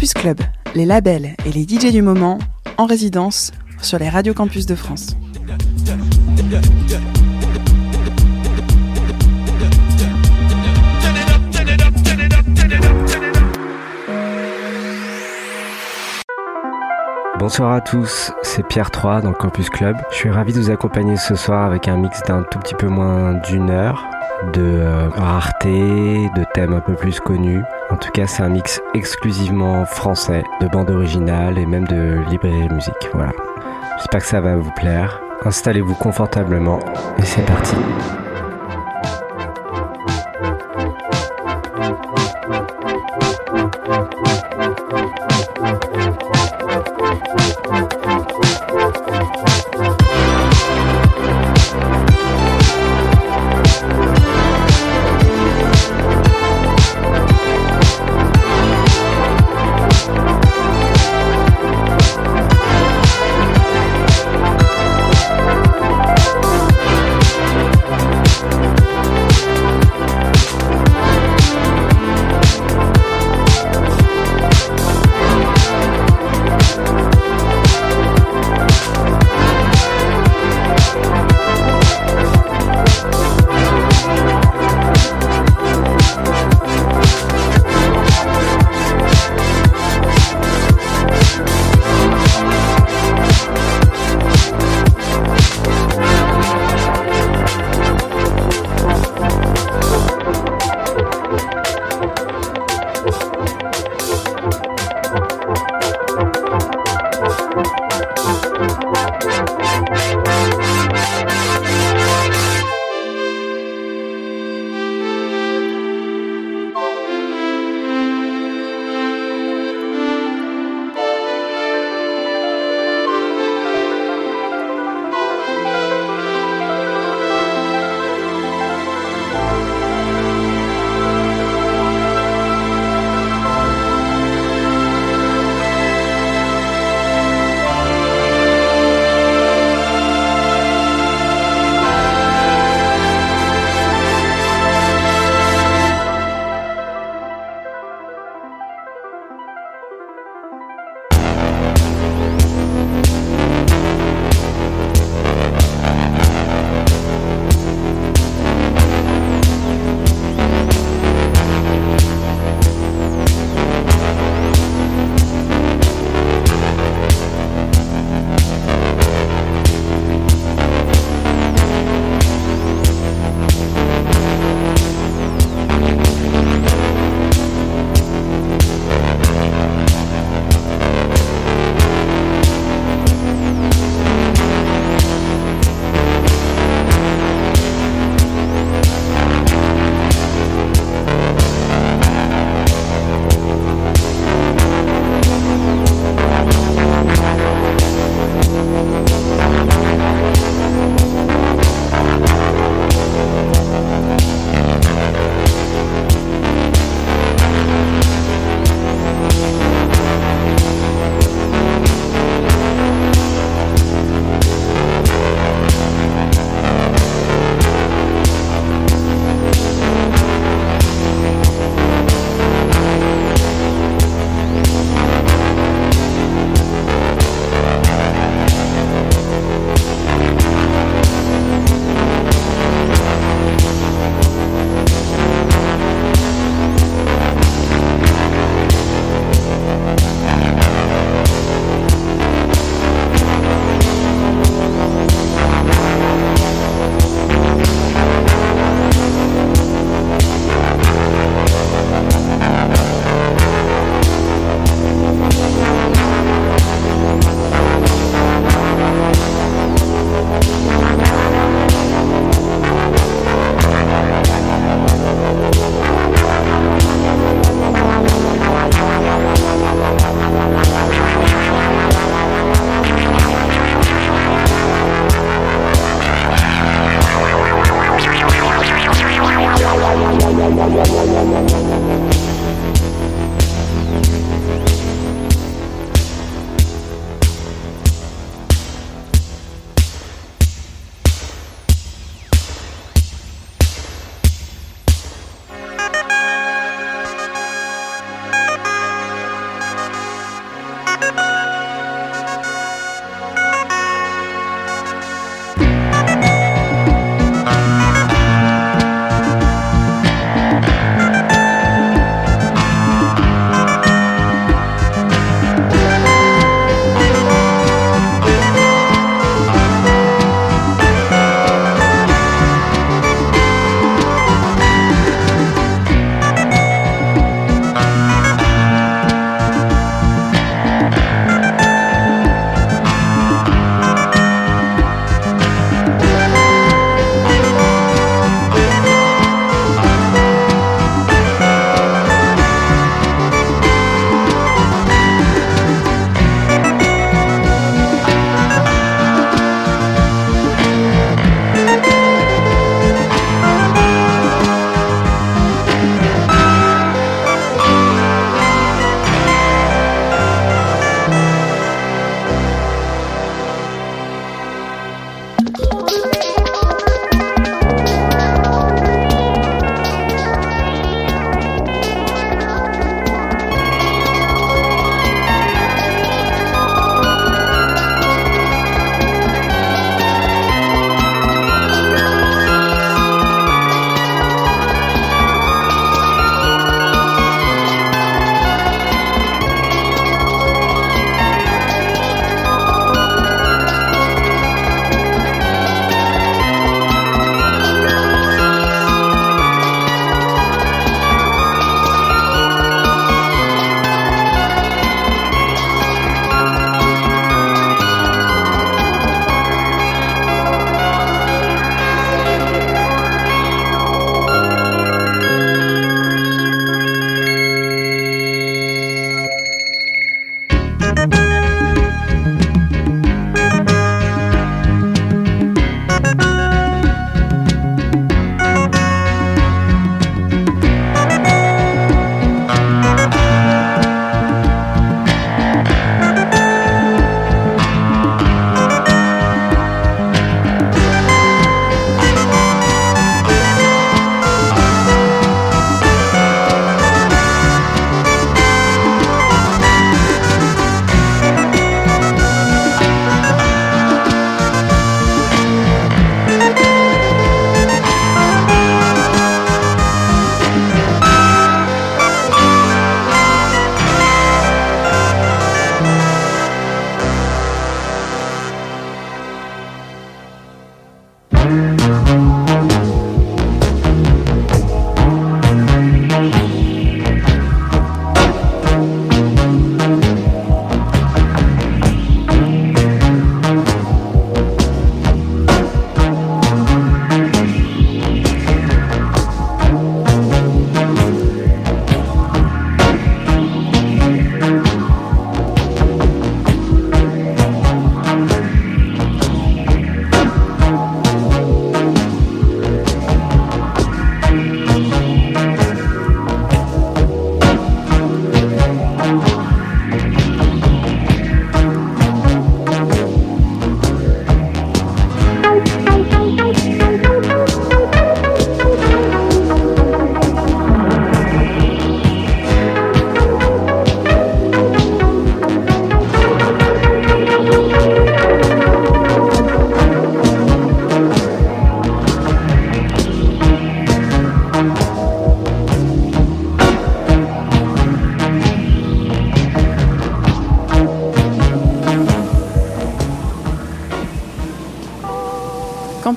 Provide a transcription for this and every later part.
Campus Club, les labels et les DJ du moment en résidence sur les radios campus de France. Bonsoir à tous, c'est Pierre 3 dans Campus Club. Je suis ravi de vous accompagner ce soir avec un mix d'un tout petit peu moins d'une heure, de euh, rareté, de thèmes un peu plus connus. En tout cas, c'est un mix exclusivement français, de bande originale et même de librairie musique. Voilà. J'espère que ça va vous plaire. Installez-vous confortablement et c'est parti.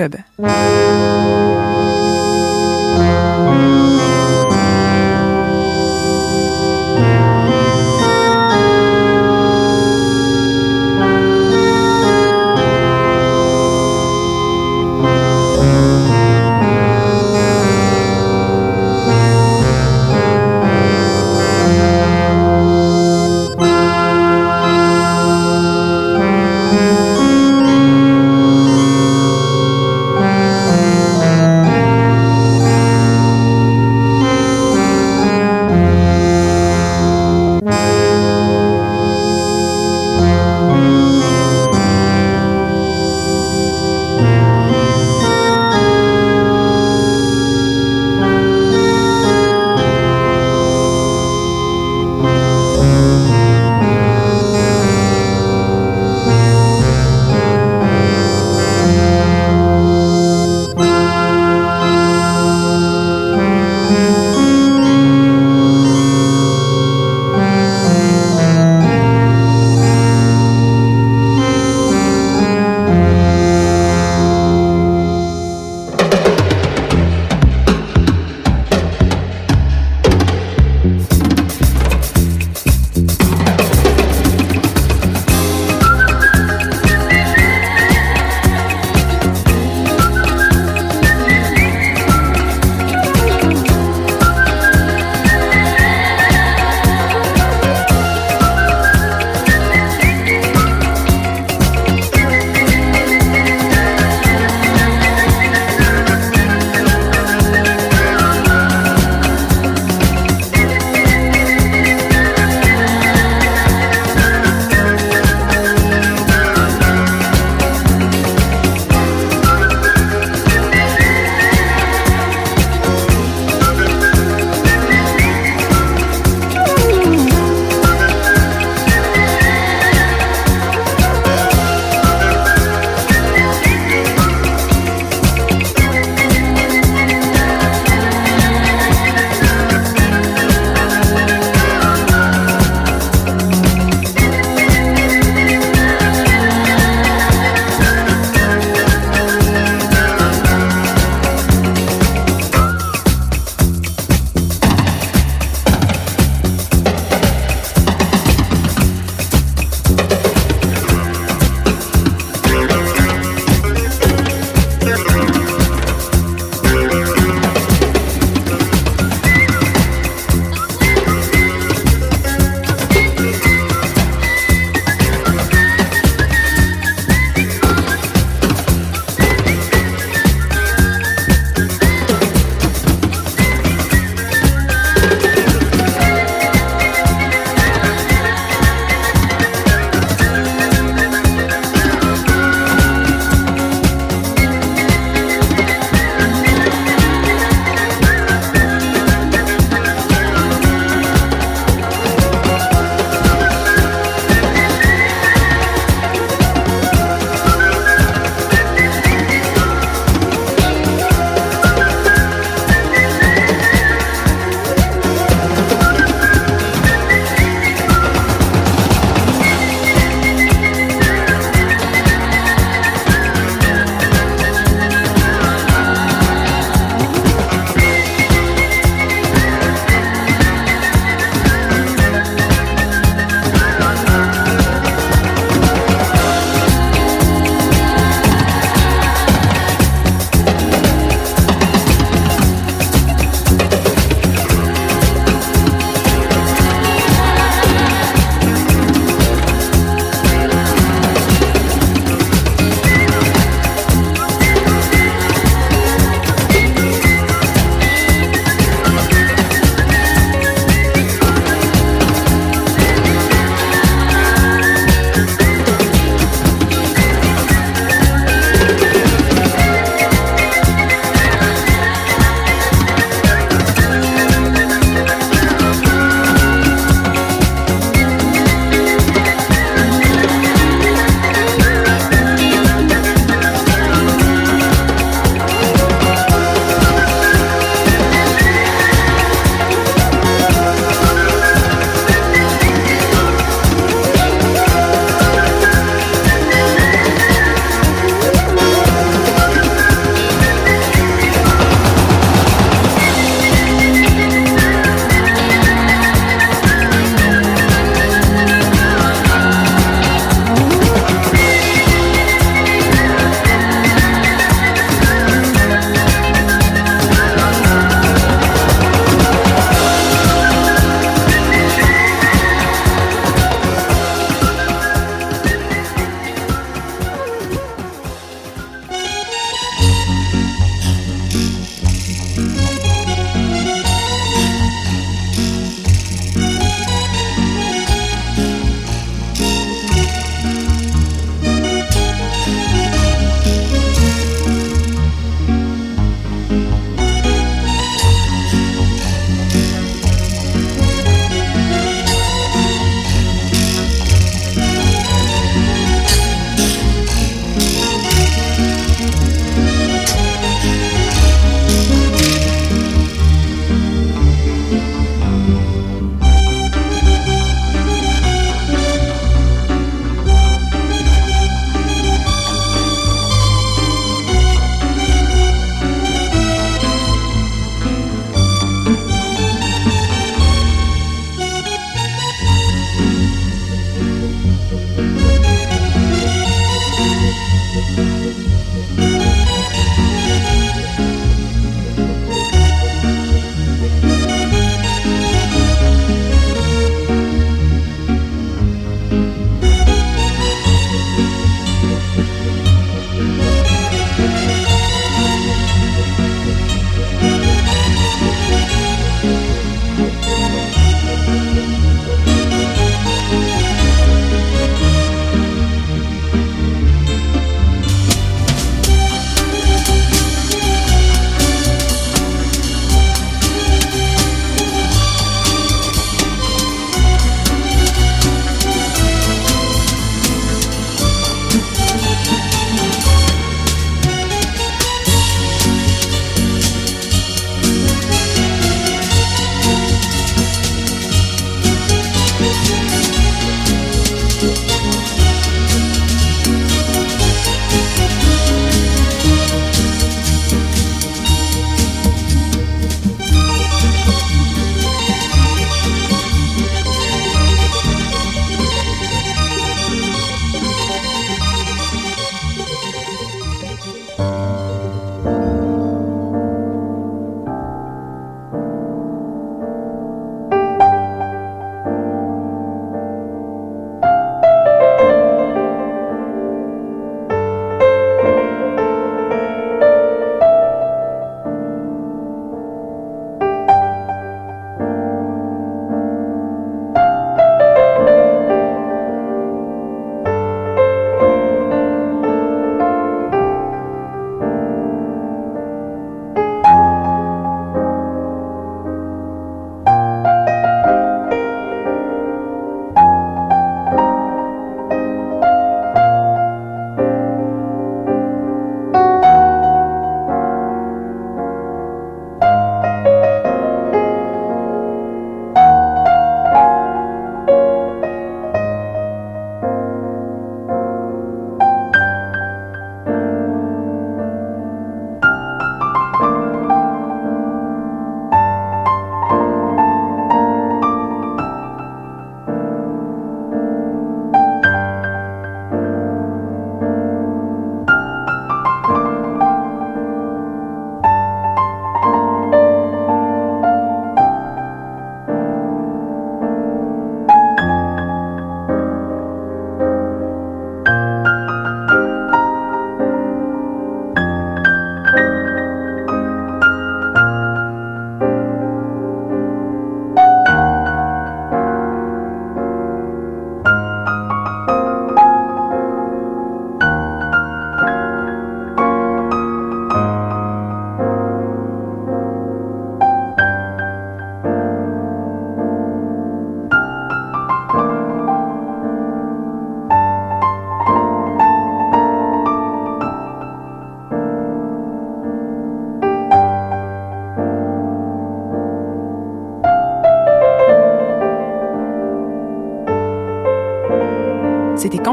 Club.